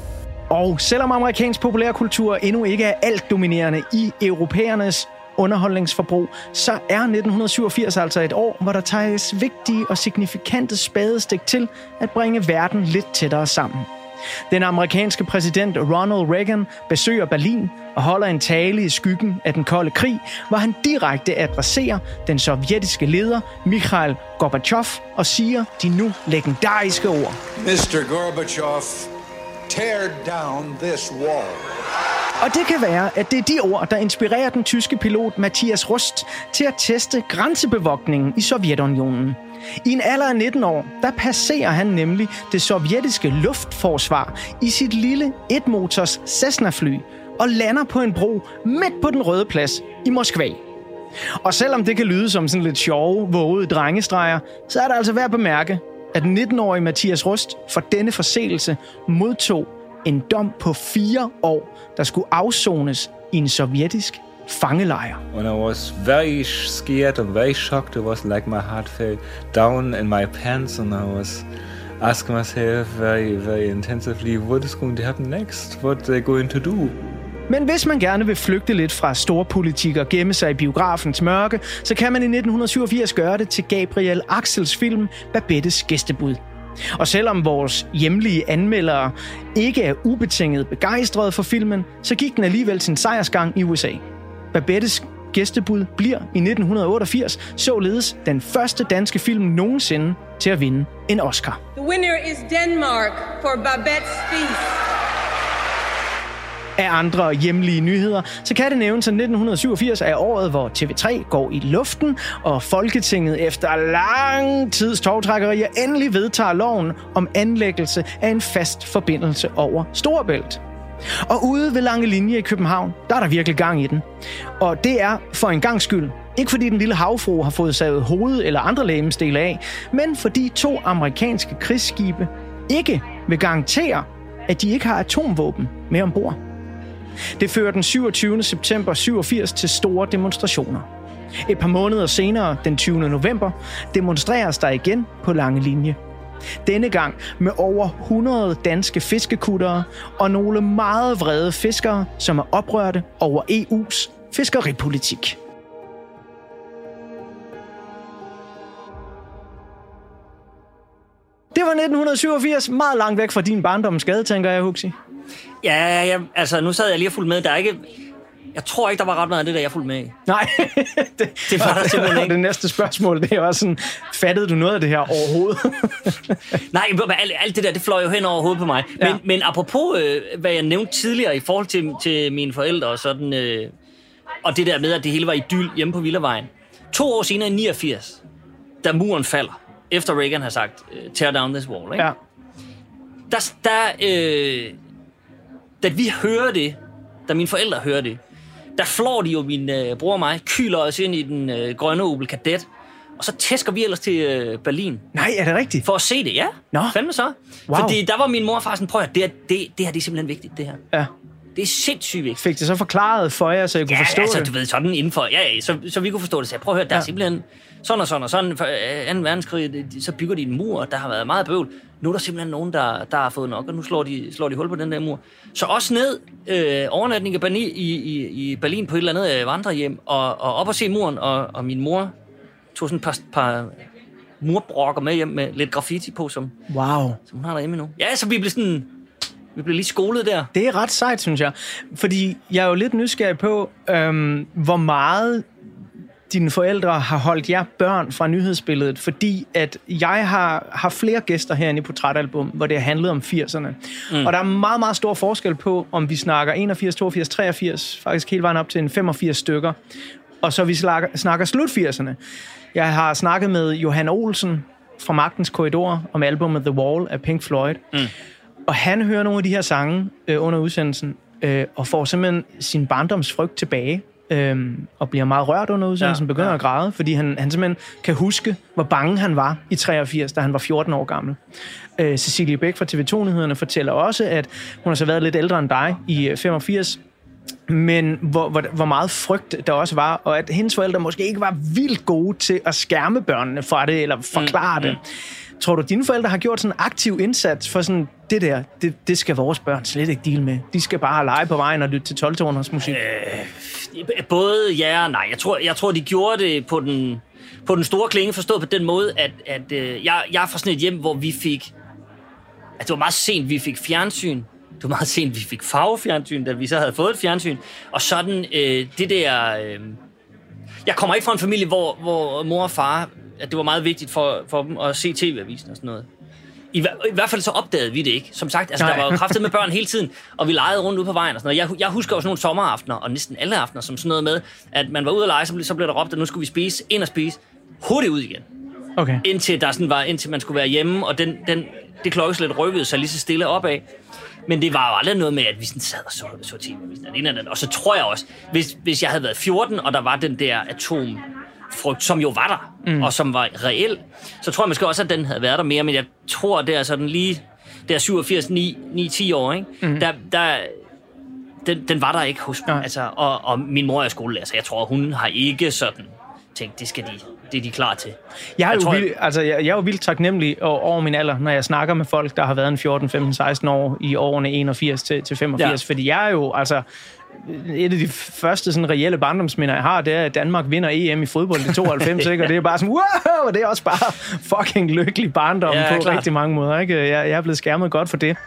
Og selvom amerikansk populærkultur endnu ikke er alt dominerende i europæernes underholdningsforbrug, så er 1987 altså et år, hvor der tages vigtige og signifikante spadestik til at bringe verden lidt tættere sammen. Den amerikanske præsident Ronald Reagan besøger Berlin og holder en tale i skyggen af den kolde krig, hvor han direkte adresserer den sovjetiske leder Mikhail Gorbachev og siger de nu legendariske ord. Mr. Gorbachev, tear down this wall. Og det kan være, at det er de ord, der inspirerer den tyske pilot Mathias Rust til at teste grænsebevogtningen i Sovjetunionen. I en alder af 19 år, der passerer han nemlig det sovjetiske luftforsvar i sit lille etmotors Cessna-fly og lander på en bro midt på den røde plads i Moskva. Og selvom det kan lyde som sådan lidt sjove, vågede drengestreger, så er det altså værd at bemærke, at 19-årige Mathias Rust for denne forseelse modtog en dom på fire år, der skulle afsones i en sovjetisk fangelejr. When I was very scared and very shocked, it was like my heart fell down in my pants, and I was asking myself very, very intensively, what is going to happen next? What are they going to do? Men hvis man gerne vil flygte lidt fra storpolitik og gemme sig i biografens mørke, så kan man i 1987 gøre det til Gabriel Axels film Babettes gæstebud. Og selvom vores hjemlige anmeldere ikke er ubetinget begejstrede for filmen, så gik den alligevel sin sejrsgang i USA. Babettes gæstebud bliver i 1988 således den første danske film nogensinde til at vinde en Oscar. The winner is Denmark for Babette's Feast. Af andre hjemlige nyheder, så kan det nævnes, at 1987 er året, hvor TV3 går i luften, og Folketinget efter lang tids togtrækkerier endelig vedtager loven om anlæggelse af en fast forbindelse over Storebælt. Og ude ved Lange Linje i København, der er der virkelig gang i den. Og det er for en gang skyld ikke fordi den lille havfru har fået savet hoved eller andre lægemsdele af, men fordi to amerikanske krigsskibe ikke vil garantere, at de ikke har atomvåben med ombord. Det fører den 27. september 87 til store demonstrationer. Et par måneder senere, den 20. november, demonstreres der igen på lange linje. Denne gang med over 100 danske fiskekuttere og nogle meget vrede fiskere, som er oprørte over EU's fiskeripolitik. Det var 1987, meget langt væk fra din barndoms gade, tænker jeg, Huxi. Ja, ja, altså nu sad jeg lige og fulgte med. Der er ikke... Jeg tror ikke, der var ret meget af det, der jeg fulgte med i. Nej, *laughs* det, Det var der simpelthen *laughs* ikke. Det næste spørgsmål, det var sådan, fattede du noget af det her overhovedet? *laughs* Nej, men alt, alt det der, det fløj jo hen over hovedet på mig. Ja. Men, men apropos, øh, hvad jeg nævnte tidligere i forhold til, til mine forældre og sådan, øh, og det der med, at det hele var idyll hjemme på Villavejen. To år senere i 89, da muren falder, efter Reagan har sagt, øh, tear down this wall, ikke? ja. der, der øh, da vi hører det, da mine forældre hører det, der flår de jo min øh, bror og mig, kyler os ind i den øh, grønne Opel Kadett, og så tæsker vi ellers til øh, Berlin. Nej, er det rigtigt? For at se det, ja. Nå. Fandme så. Wow. Fordi der var min mor og far sådan, prøv at det, det, det her det er simpelthen vigtigt, det her. Ja. Det er sindssygt vigtigt. Fik det så forklaret for jer, så jeg kunne Ja, forstå altså, det? du ved, sådan indenfor. Ja, ja, så, så vi kunne forstå det. Så jeg, prøv at høre, der ja. er simpelthen sådan og sådan og sådan. For øh, 2. verdenskrig, det- de- så bygger de en mur, og der har været meget bøvl. Nu er der simpelthen nogen, der, der har fået nok, og nu slår de, slår de hul på den der mur. Så også ned, øh, overnatning i Berlin, i, i, i Berlin på et eller andet øh, vandrehjem, og, og op og se muren, og, og min mor tog sådan et par, par murbrokker med hjem med lidt graffiti på, som, Wow. som hun har derhjemme nu. Ja, så vi blev sådan... Vi blev lige skolet der. Det er ret sejt, synes jeg. Fordi jeg er jo lidt nysgerrig på, øhm, hvor meget dine forældre har holdt jer børn fra nyhedsbilledet, fordi at jeg har, har flere gæster herinde i Portrætalbum, hvor det har handlet om 80'erne. Mm. Og der er meget, meget stor forskel på, om vi snakker 81, 82, 83, faktisk helt vejen op til en 85 stykker, og så vi snakker, snakker slut 80'erne. Jeg har snakket med Johan Olsen fra Magtens Korridor om albumet The Wall af Pink Floyd. Mm. Og han hører nogle af de her sange øh, under udsendelsen, øh, og får simpelthen sin barndomsfrygt tilbage, øh, og bliver meget rørt under udsendelsen, Ja, begynder ja. at græde, fordi han, han simpelthen kan huske, hvor bange han var i 83, da han var 14 år gammel. Øh, Cecilie Bæk fra TV2-nyhederne fortæller også, at hun har så været lidt ældre end dig i øh, 85, men hvor, hvor, hvor meget frygt der også var, og at hendes forældre måske ikke var vildt gode til at skærme børnene fra det, eller forklare mm, det. Tror du, dine forældre har gjort sådan en aktiv indsats for sådan, det der, det, det skal vores børn slet ikke deal med. De skal bare lege på vejen og lytte til 12 musik. Øh, Både ja og nej. Jeg tror, jeg tror de gjorde det på den, på den store klinge, forstået på den måde, at, at øh, jeg, jeg er fra sådan et hjem, hvor vi fik... At det var meget sent, vi fik fjernsyn. Det var meget sent, vi fik farvefjernsyn, da vi så havde fået et fjernsyn. Og sådan, øh, det der... Øh, jeg kommer ikke fra en familie, hvor, hvor mor og far, at det var meget vigtigt for, for dem at se tv-avisen og sådan noget. I, I hvert fald så opdagede vi det ikke. Som sagt, altså, der var jo *laughs* kraftet med børn hele tiden, og vi legede rundt ude på vejen og sådan noget. Jeg, jeg husker også nogle sommeraftener, og næsten alle aftener, som sådan noget med, at man var ude at lege, så blev, så blev der råbt, at nu skulle vi spise, ind og spise, hurtigt ud igen. Okay. Indtil, der sådan var, indtil man skulle være hjemme, og den, den, det klokkeslæt rykkede sig lige så stille opad. Men det var jo aldrig noget med, at vi sådan sad og så, så tv Og så tror jeg også, hvis, hvis jeg havde været 14, og der var den der atomfrygt, som jo var der, mm. og som var reel, så tror jeg måske også, at den havde været der mere. Men jeg tror, det er sådan lige, det er 87, 9, 9 10 år, ikke? Mm. Der, der, den, den var der ikke hos mig. Altså, og, og min mor er skolelærer, så jeg tror, hun har ikke sådan tænkt, det skal de, det er de klar til. Jeg er, Jeg jo tror, vildt, altså, jeg, jeg er jo vildt taknemmelig over, over min alder, når jeg snakker med folk, der har været en 14, 15, 16 år i årene 81 til, til 85. Ja. Fordi jeg er jo, altså, et af de første sådan, reelle barndomsminder, jeg har, det er, at Danmark vinder EM i fodbold i 92, *laughs* ikke? og det er bare sådan, wow, og det er også bare fucking lykkelig barndom ja, på klart. rigtig mange måder. Ikke? Jeg, jeg er blevet skærmet godt for det.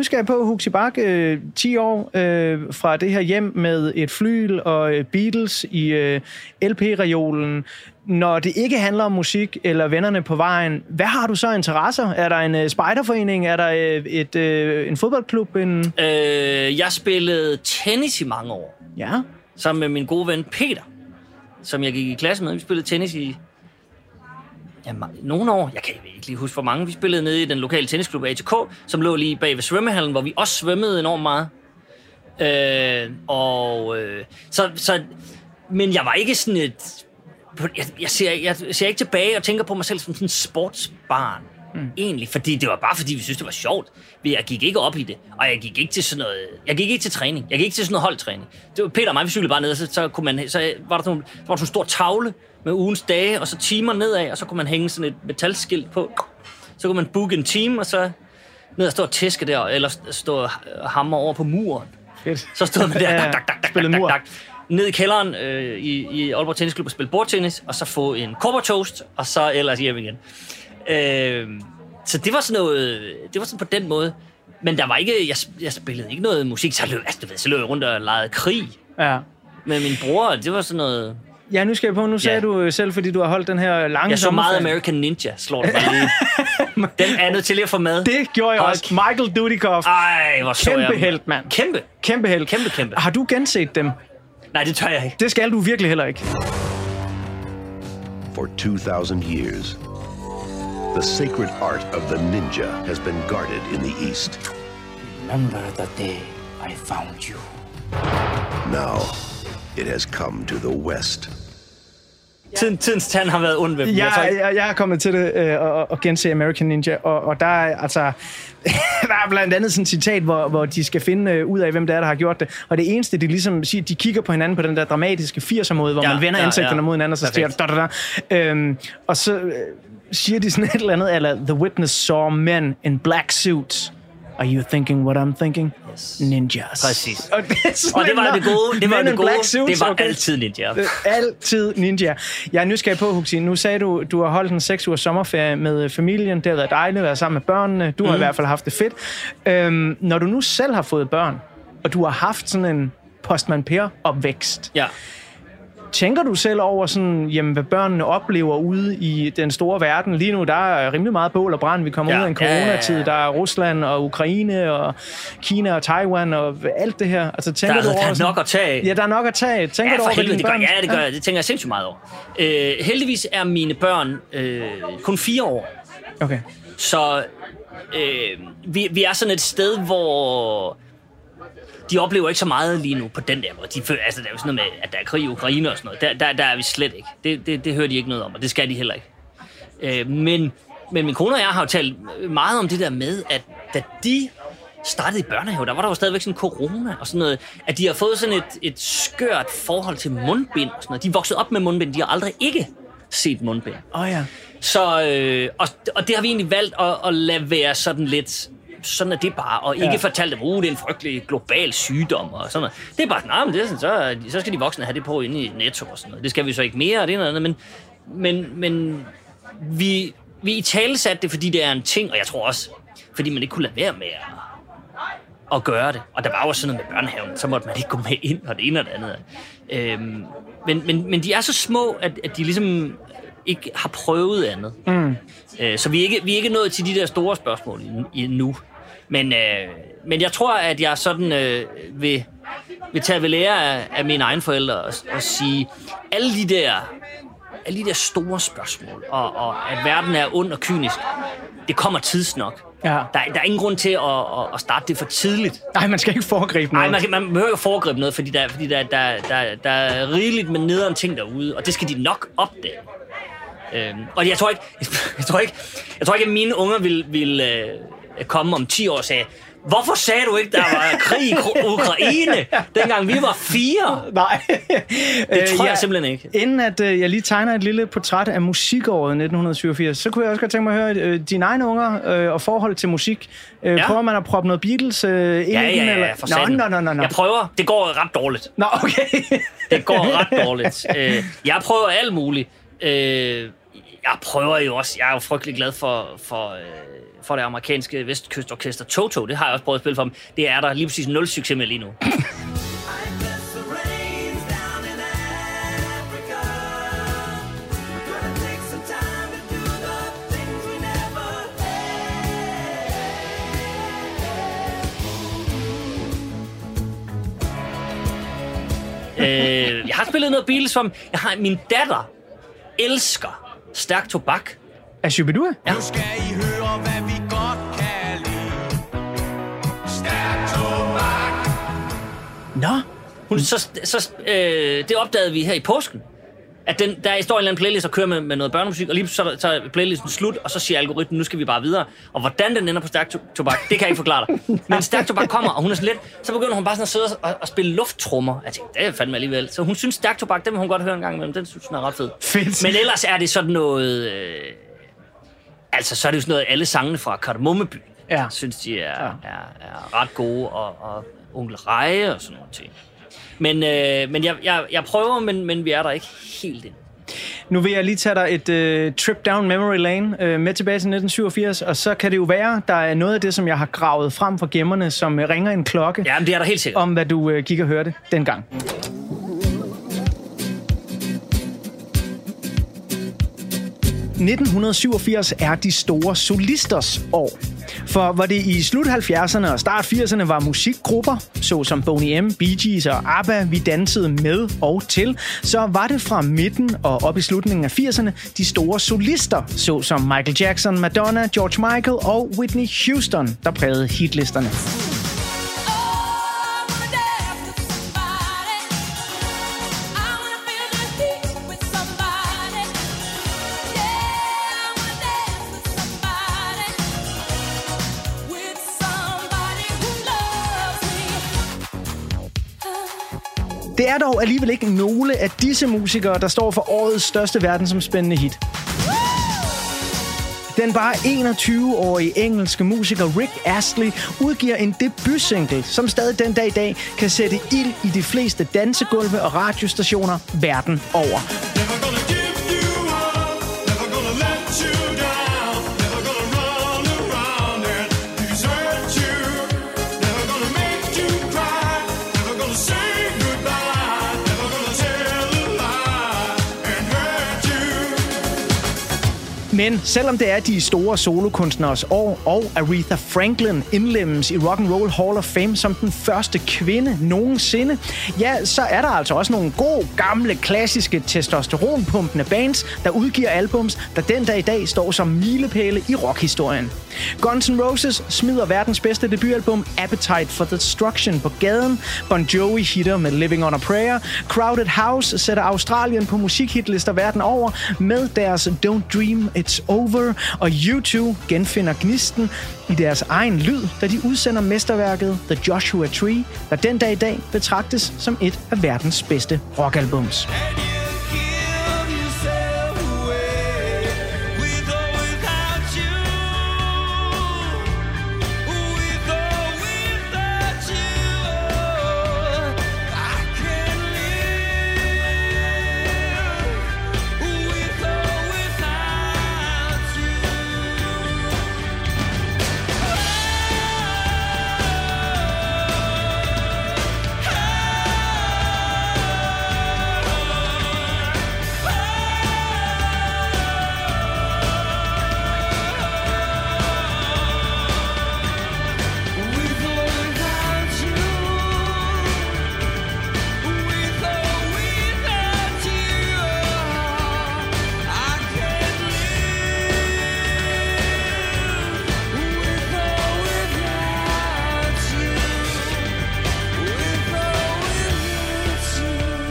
Nysgerrig på, Huxi Bak, øh, 10 år øh, fra det her hjem med et flyl og øh, Beatles i øh, LP-reolen. Når det ikke handler om musik eller vennerne på vejen, hvad har du så interesser? Er der en øh, spejderforening? Er der øh, et, øh, en fodboldklub? En... Øh, jeg spillede tennis i mange år. Ja. sammen med min gode ven Peter, som jeg gik i klasse med. Vi spillede tennis i ja, nogle år. Jeg kan ikke lige huske, hvor mange. Vi spillede nede i den lokale tennisklub ATK, som lå lige bag ved svømmehallen, hvor vi også svømmede enormt meget. Øh, og øh, så, så, men jeg var ikke sådan et... Jeg, jeg, ser, jeg ser ikke tilbage og tænker på mig selv som sådan en sportsbarn. mm. egentlig, fordi det var bare fordi, vi synes, det var sjovt. Jeg gik ikke op i det, og jeg gik ikke til sådan noget, jeg gik ikke til træning, jeg gik ikke til sådan noget holdtræning. Det var Peter og mig, vi cyklede bare ned, og så, så, kunne man, så var der sådan, så var der sådan en stor tavle med ugens dage, og så timer nedad, og så kunne man hænge sådan et metalskilt på. Så kunne man booke en time, og så ned og stå og tæske der, eller stå og hammer over på muren. Fedt. Så stod man der, dak, dak, dak, dak, dak, ned i kælderen øh, i, i Aalborg Tennisklub og spille bordtennis, og så få en toast og så ellers hjem igen. Øh, så det var sådan noget, det var sådan på den måde. Men der var ikke, jeg, jeg spillede ikke noget musik, så løb, altså, du ved, så løb jeg rundt og legede krig Ja. med min bror. Det var sådan noget... Ja, nu skal jeg på. Nu sagde Ja. du øh, selv, fordi du har holdt den her lange Jeg så meget. American Ninja, slår det mig lige. *laughs* Den er nødt til lige at få med. Det gjorde jeg Hold også. Michael Dudikoff. Ej, hvor så jeg Kæmpe held, mand. Kæmpe. Kæmpe held. Kæmpe, kæmpe. Har du genset dem? Nej, det tør jeg ikke. Det skal du virkelig heller ikke. For 2,000 years, the sacred art of the ninja has been guarded in the East. Remember the day I found you. Now, it has come to the West. Tiden, tidens tand har været ond ved dem. Jeg Jeg, jeg, jeg er kommet til det øh, og, og gense American Ninja, og, og der er altså... *laughs* der er blandt andet sådan et citat, hvor, hvor de skal finde øh, ud af, hvem det er, der har gjort det. Og det eneste, de ligesom siger, de kigger på hinanden på den der dramatiske 80'er-måde, hvor Ja, man vender ja, ansigterne ja. mod hinanden, og så siger Perfekt. da, da, da. Øhm, Og så øh, siger de sådan et eller andet, eller The witness saw men in black suits. Are you thinking what I'm thinking? Yes. Ninjas. Præcis. Og det, sådan Og det var det gode. Det var det gode. suits, Det var okay. altid ninja. Altid ninja. Jeg er nysgerrig på, Huxi. Nu sagde du, du har holdt en seks ugers sommerferie med øh, familien. Det har været dejligt at være sammen med børnene. Du har Mhm. i hvert fald haft det fedt. Øhm, når du nu selv har fået børn, og du har haft sådan en postman per opvækst, Ja. Tænker du selv over, sådan, jamen, hvad børnene oplever ude i den store verden? Lige nu der er rimelig meget bål og brand. Vi kommer Ja. ud af en Ja, ja, ja. coronatid. Der er Rusland og Ukraine og Kina og Taiwan og alt det her. Altså, tænker Der, du er- over der er sådan- nok at tage. Ja, der er nok at tage. Tænker Ja, du over, helvede, det gør, børn- ja, det gør jeg. Det tænker jeg sindssygt meget over. Øh, heldigvis er mine børn øh, kun fire år. Okay. Så øh, vi, vi er sådan et sted, hvor de oplever ikke så meget lige nu på den der måde. De føler, altså, der er jo sådan noget med, at der er krig i Ukraine og sådan noget. Der, der, der er vi slet ikke. Det, det, det hører de ikke noget om, og det skal de heller ikke. Øh, men, men min kone og jeg har jo talt meget om det der med, at da de startede i børnehave, der var der jo stadigvæk sådan corona og sådan noget, at de har fået sådan et, et skørt forhold til mundbind og sådan noget. De er vokset op med mundbind, de har aldrig ikke set mundbind. Åh oh, ja. Så, øh, og, og det har vi egentlig valgt at, at lade være sådan lidt, sådan er det bare, og ikke Ja. fortælle dem, uh, det er en frygtelig global sygdom og sådan noget. Det er bare, nej, men det er sådan, så, så skal de voksne have det på inde i Netto og sådan noget. Det skal vi så ikke mere, og det er noget andet, men, men, men vi, vi i tale satte det, fordi det er en ting, og jeg tror også, fordi man ikke kunne lade være med at, at gøre det. Og der var jo sådan noget med børnehaven, så måtte man ikke gå med ind, og det ene og det andet. Øhm, men, men, men de er så små, at, at de ligesom ikke har prøvet andet. Mm. Øh, så vi er, ikke, vi er ikke nået til de der store spørgsmål endnu. Men, øh, men jeg tror, at jeg sådan øh, vil, vil tage ved lære af, af mine egne forældre og, og sige, alle de der alle de der store spørgsmål, og, og at verden er ond og kynisk, det kommer tidsnok. Ja. Der, der er ingen grund til at, at, at starte det for tidligt. Nej, man skal ikke foregribe Nej, noget. man, kan- man behøver ikke foregribe noget, fordi der, fordi der, der, der, der er rigeligt med nederen ting derude, og det skal de nok opdage. Øhm, og jeg tror ikke, *laughs* jeg tror ikke, jeg tror ikke at mine unger vil, vil øh, komme om 10 år og sige, hvorfor sagde du ikke, der var krig i Ukraine, dengang vi var fire? *laughs* Nej. Det tror jeg simpelthen ikke. Inden at øh, jeg lige tegner et lille portræt af musikåret 1987, så kunne jeg også godt tænke mig at høre øh, dine egne unger øh, og forhold til musik. Øh, Ja. Prøver man at proppe noget Beatles øh, ind Ja, i den? ja, eller? ja, for Nå, nå, nå, nå, nå. Jeg prøver. Det går ret dårligt. Nå, okay. *laughs* Det går ret dårligt. Øh, jeg prøver alt muligt. Øh, jeg prøver jo også, jeg er jo frygtelig glad for, for, øh, for det amerikanske vestkystorkester Toto. Det har jeg også prøvet at spille for dem. Det er der lige præcis nul succes med lige nu. øh, jeg har spillet noget Beatles dem. Jeg har, min datter elsker stærk tobak. Er Shubidua? Ja. Nu skal I høre, hvad vi Nå, Hun, så, så, øh, det opdagede vi her i påsken, at den, der står en eller anden playlist og kører med, med noget børnemusik, og lige så, er der- så er playlisten slut, og så siger algoritmen, nu skal vi bare videre. Og hvordan den ender på stærk to- tobak, det kan jeg ikke forklare dig. *laughs* Men stærk tobak kommer, og hun er sådan lidt, så begynder hun bare sådan at sidde og, og spille lufttrummer. Jeg tænkte, det er fandme alligevel. Så hun synes, stærk tobak, den vil hun godt høre en gang imellem. Den synes hun er ret fed. Fedt. Men ellers er det sådan noget... Øh, altså, så er det jo sådan noget, alle sangene fra Kardemommeby, Ja. synes de er, ja. er, er ret gode, og, og Onkel Reje og sådan nogle ting. Men, øh, men jeg, jeg, jeg prøver, men, men vi er der ikke helt ind. Nu vil jeg lige tage dig et øh, trip down memory lane øh, med tilbage til 1987, og så kan det jo være, der er noget af det, som jeg har gravet frem fra gemmerne, som øh, ringer en klokke. Ja, men det er der helt sikkert. Om hvad du øh, gik og hørte dengang. ...1987 er de store solisters år. For hvor det i slut 70'erne og start 80'erne var musikgrupper, såsom Boney M, Bee Gees og ABBA, vi dansede med og til, så var det fra midten og op i slutningen af 80'erne de store solister, såsom Michael Jackson, Madonna, George Michael og Whitney Houston, der prægede hitlisterne. Det er dog alligevel ikke nogle af disse musikere, der står for årets største verdensomspændende hit. Den bare 21-årige engelske musiker Rick Astley udgiver en debutsingle, som stadig den dag i dag kan sætte ild i de fleste dansegulve og radiostationer verden over. Men selvom det er de store solokunstneres år, og Aretha Franklin indlemmes i Rock and Roll Hall of Fame som den første kvinde nogensinde, ja, så er der altså også nogle gode, gamle, klassiske testosteronpumpende bands, der udgiver albums, der den dag i dag står som milepæle i rockhistorien. Guns N' Roses smider verdens bedste debutalbum Appetite for Destruction på gaden. Bon Jovi hitter med Living on a Prayer. Crowded House sætter Australien på musikhitlister verden over med deres Don't Dream It's over. Og U2 genfinder gnisten i deres egen lyd, da de udsender mesterværket The Joshua Tree, der den dag i dag betragtes som et af verdens bedste rockalbums.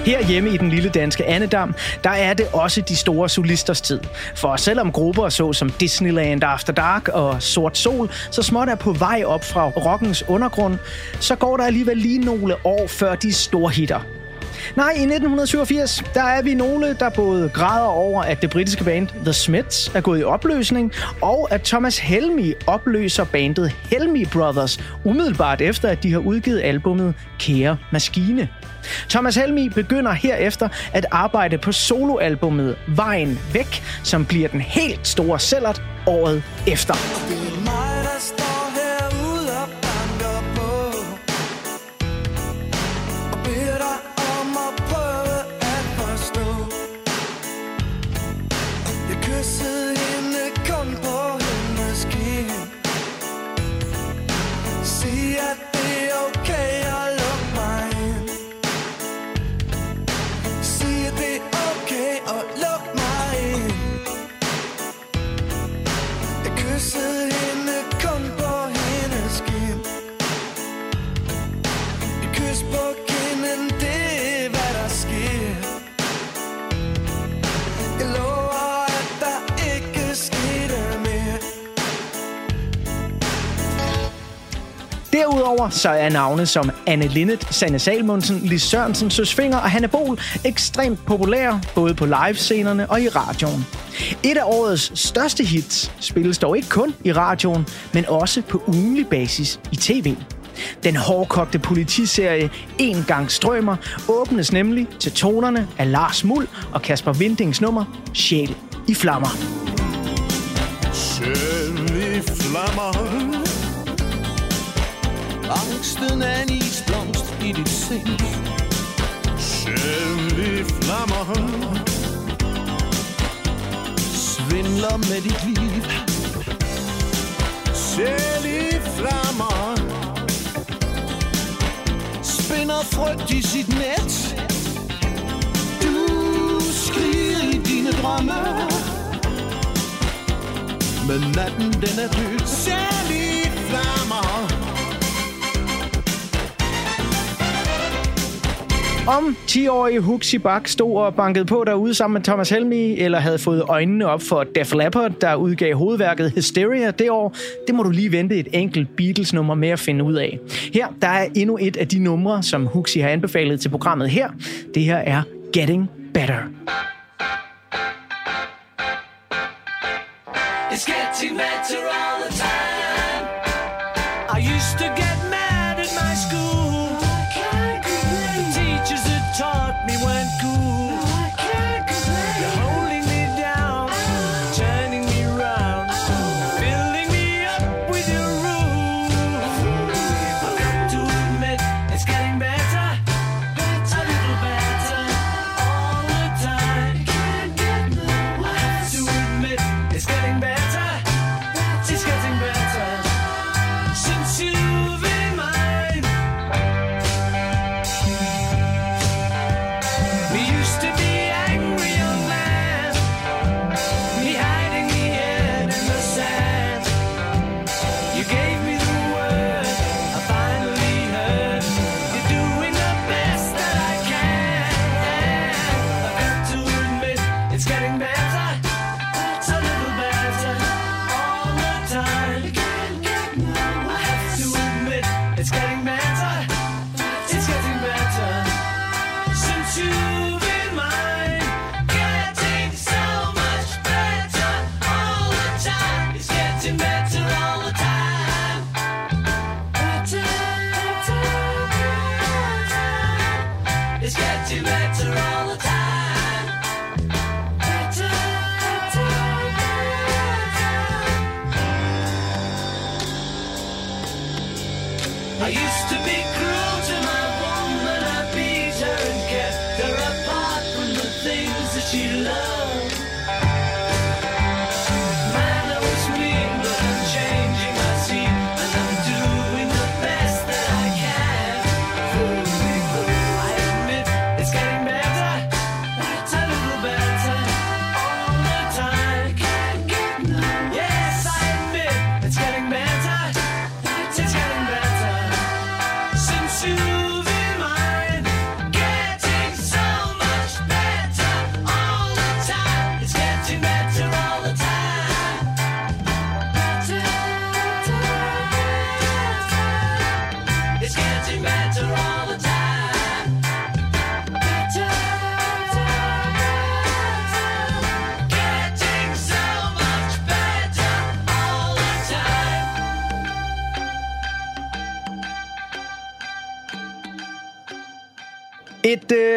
Herhjemme i den lille danske Annedam, der er det også de store solisters tid. For selvom grupper så som Disneyland After Dark og Sort Sol, så småt er på vej op fra rockens undergrund, så går der alligevel lige nogle år før de store hitter. Nej, i 1987, der er vi nogle, der både græder over, at det britiske band The Smiths er gået i opløsning, og at Thomas Helmi opløser bandet Helmi Brothers, umiddelbart efter, at de har udgivet albummet Kære Maskine. Thomas Helmi begynder herefter at arbejde på soloalbummet Vejen Væk, som bliver den helt store sælgert året efter. Mig, der står Derudover så er navne som Anne Linnet, Sanne Salmonsen, Lis Sørensen, Søs Finger og Hanne Bol ekstremt populære, både på livescenerne og i radioen. Et af årets største hits spilles dog ikke kun i radioen, men også på ugenlig basis i tv. Den hårdkogte politiserie En gang strømmer åbnes nemlig til tonerne af Lars Muld og Kasper Vindings nummer Sjæl i flammer. Sjæl i flammer Angsten er en isblomst i dit sind. Sjæl i flammer. Svindler med dit liv. Sjæl i flammer. Spinder frygt i sit net. Du skriger i dine drømme. Men natten den er død. Selv i flammer. Om 10-årige Huxi Bak stod og bankede på derude sammen med Thomas Helmi, eller havde fået øjnene op for Def Leppard, der udgav hovedværket Hysteria det år, det må du lige vente et enkelt Beatles-nummer med at finde ud af. Her der er endnu et af de numre, som Huxi har anbefalet til programmet her. Det her er Getting Better. It's getting better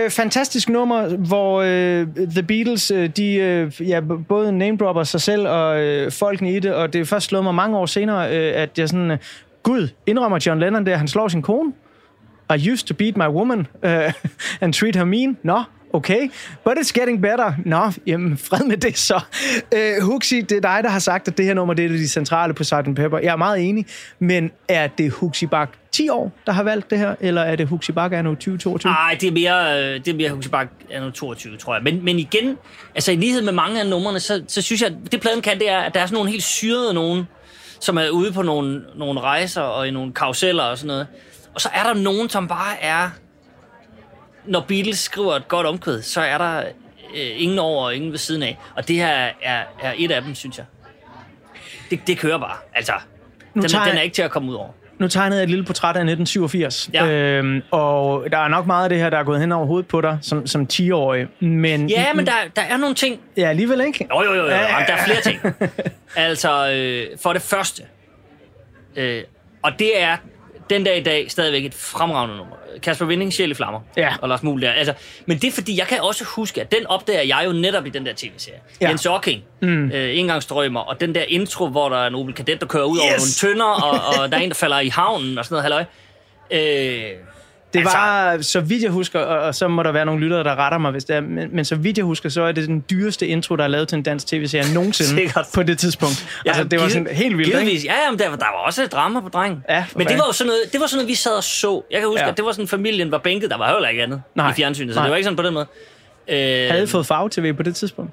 øh, fantastisk nummer, hvor øh, The Beatles, øh, de øh, ja, både både namedropper sig selv og øh, folkene i det, og det er først slået mig mange år senere, øh, at jeg sådan, øh, gud, indrømmer John Lennon der, han slår sin kone. I used to beat my woman uh, *laughs* and treat her mean. Nå, okay. But it's getting better. Nå, jamen, fred med det så. Uh, Huxi, det er dig, der har sagt, at det her nummer det er det centrale på Sgt. Pepper. Jeg er meget enig, men er det Huxi Bak 10 år, der har valgt det her, eller er det Huxi Bak anno 2022? Nej, det er mere, øh, det er mere Huxi Bak anno 22, tror jeg. Men, men igen, altså i lighed med mange af numrene, så, så synes jeg, at det pladen kan, det er, at der er sådan nogle helt syrede nogen, som er ude på nogle, nogle rejser og i nogle karuseller og sådan noget. Og så er der nogen, som bare er... Når Beatles skriver et godt omkvæd, så er der øh, ingen over og ingen ved siden af. Og det her er, er et af dem, synes jeg. Det, det kører bare. Altså, Nu den, tager er, den er ikke til at komme ud over. Nu tegnede jeg et lille portræt af 1987, Ja. øhm, og der er nok meget af det her, der er gået hen over hovedet på dig som, som 10-årig, men... Ja, men der, der er nogle ting... Ja, alligevel ikke? Jo, jo, jo, jo. Ja, der er flere ting. *laughs* Altså, øh, for det første, øh, og det er den dag i dag stadigvæk et fremragende nummer. Kasper Vinding, Sjæl i Flammer. Ja. Og Lars Muhl der. Altså, men det er fordi, jeg kan også huske, at den opdager jeg jo netop i den der tv-serie. Ja. Jens Ocking, Mm. øh, og den der intro, hvor der er en Opel Kadett, der kører ud yes. over nogle tønder, og, og der er en, der falder i havnen og sådan noget halløj. Øh, Det Altså- var, så vidt jeg husker, og, og så må der være nogle lyttere, der retter mig, hvis det er, men, men så vidt jeg husker, så er det den dyreste intro, der er lavet til en dansk tv-serie nogensinde *laughs* Sikkert. på det tidspunkt. Ja, altså, det var sådan helt vildt, givetvis. ikke? Ja, men der, var- der var også drama på drengen. Ja, men det var jo sådan noget, det var sådan noget, vi sad og så. Jeg kan huske, Ja. at det var sådan, familien var bænket. Der var heller ikke andet Nej. i fjernsynet, så Nej. det var ikke sådan på den måde. Øh, Havde fået farve-tv på det tidspunkt?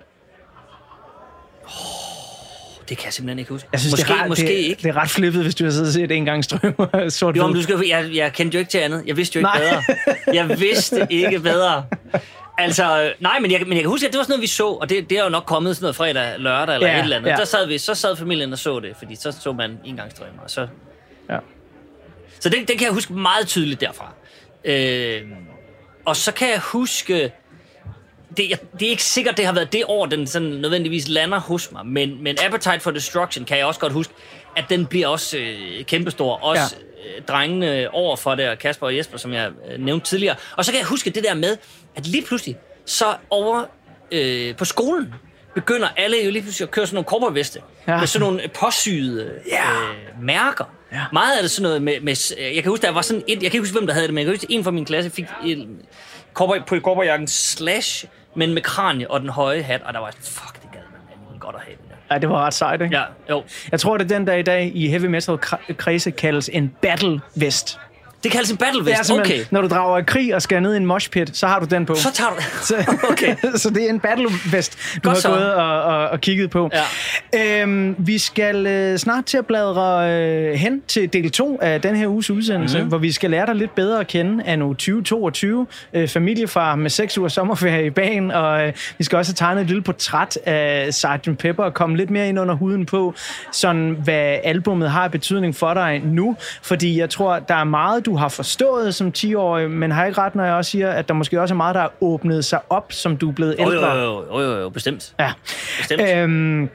Det kan jeg simpelthen ikke huske. Jeg synes, måske, det er, ret, måske det, ikke. det er ret flippet, hvis du har siddet og set en gang strømmer sort Jo, men du skal, jeg, jeg kendte jo ikke til andet. Jeg vidste jo ikke Nej. bedre. Jeg vidste *laughs* ikke bedre. Altså, nej, men jeg, men jeg kan huske, at det var sådan noget, vi så, og det, det er jo nok kommet sådan noget fredag, lørdag eller Ja, et eller andet. ja. Der sad vi, så sad familien og så det, fordi så så man engangsstrømmer, og så... Ja. Så det, det kan jeg huske meget tydeligt derfra. Øh, og så kan jeg huske... Det, jeg, det er ikke sikkert, det har været det år, den sådan nødvendigvis lander hos mig, men, men Appetite for Destruction kan jeg også godt huske, at den bliver også øh, kæmpestor. Også ja. øh, drengene over for og Kasper og Jesper, som jeg øh, nævnte tidligere. Og så kan jeg huske det der med, at lige pludselig, så over øh, på skolen, begynder alle jo lige pludselig at køre sådan nogle korporveste, Ja. ja. med sådan nogle påsyede øh, mærker. Ja. Meget af det sådan noget med, med... Jeg kan huske, der var sådan et... Jeg kan ikke huske, hvem der havde det, men jeg kan huske, en fra min klasse fik et, cowboy, på korporjakken slash, men med kranie og den høje hat, og der var fuck, det gad man godt at have. Ja, det var ret sejt, ikke? Ja, jo. Jeg tror, det er den der i dag i heavy metal kre- kredse kaldes en battle vest. Det kaldes en battle vest, okay. når du drager i krig og skal ned i en moshpit, så har du den på. Så tager du *laughs* Okay. *laughs* så det er en battle vest, du Godt har så. gået og, og, og kigget på. Ja. Øhm, vi skal øh, snart til at bladre øh, hen til del 2 af den her uges udsendelse, Mhm. mm. hvor vi skal lære dig lidt bedre at kende af nu 2022. Øh, familiefar med 6 uger sommerferie i bagen, og øh, vi skal også have tegnet et lille portræt af Sgt. Pepper og komme lidt mere ind under huden på, sådan hvad albummet har betydning for dig nu. Fordi jeg tror, der er meget, du har forstået som 10-årig, men har ikke ret, når jeg også siger, at der måske også er meget, der er åbnet sig op, som du er blevet ældre. jo, jo, jo, jo, jo, bestemt. Ja. Bestemt. Øhm,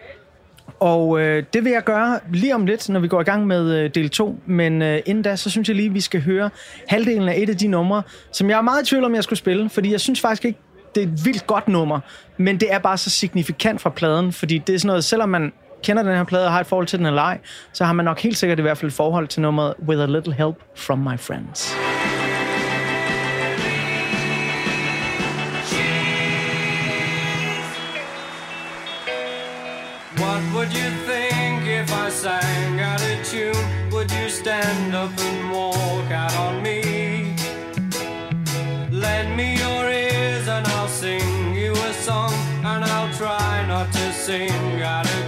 og øh, det vil jeg gøre lige om lidt, når vi går i gang med øh, del 2. Men øh, inden da, så synes jeg lige, vi skal høre halvdelen af et af de numre, som jeg er meget i tvivl om, jeg skulle spille. Fordi jeg synes faktisk ikke, det er et vildt godt nummer. Men det er bare så signifikant fra pladen. Fordi det er sådan noget, selvom man kender den her plade og har et forhold til den her ej, så har man nok helt sikkert i hvert fald et forhold til nummeret With a Little Help from My Friends. What would you think if I sang out of tune? Would you stand up and walk out on me? Lend me your ears and I'll sing you a song, and I'll try not to sing out of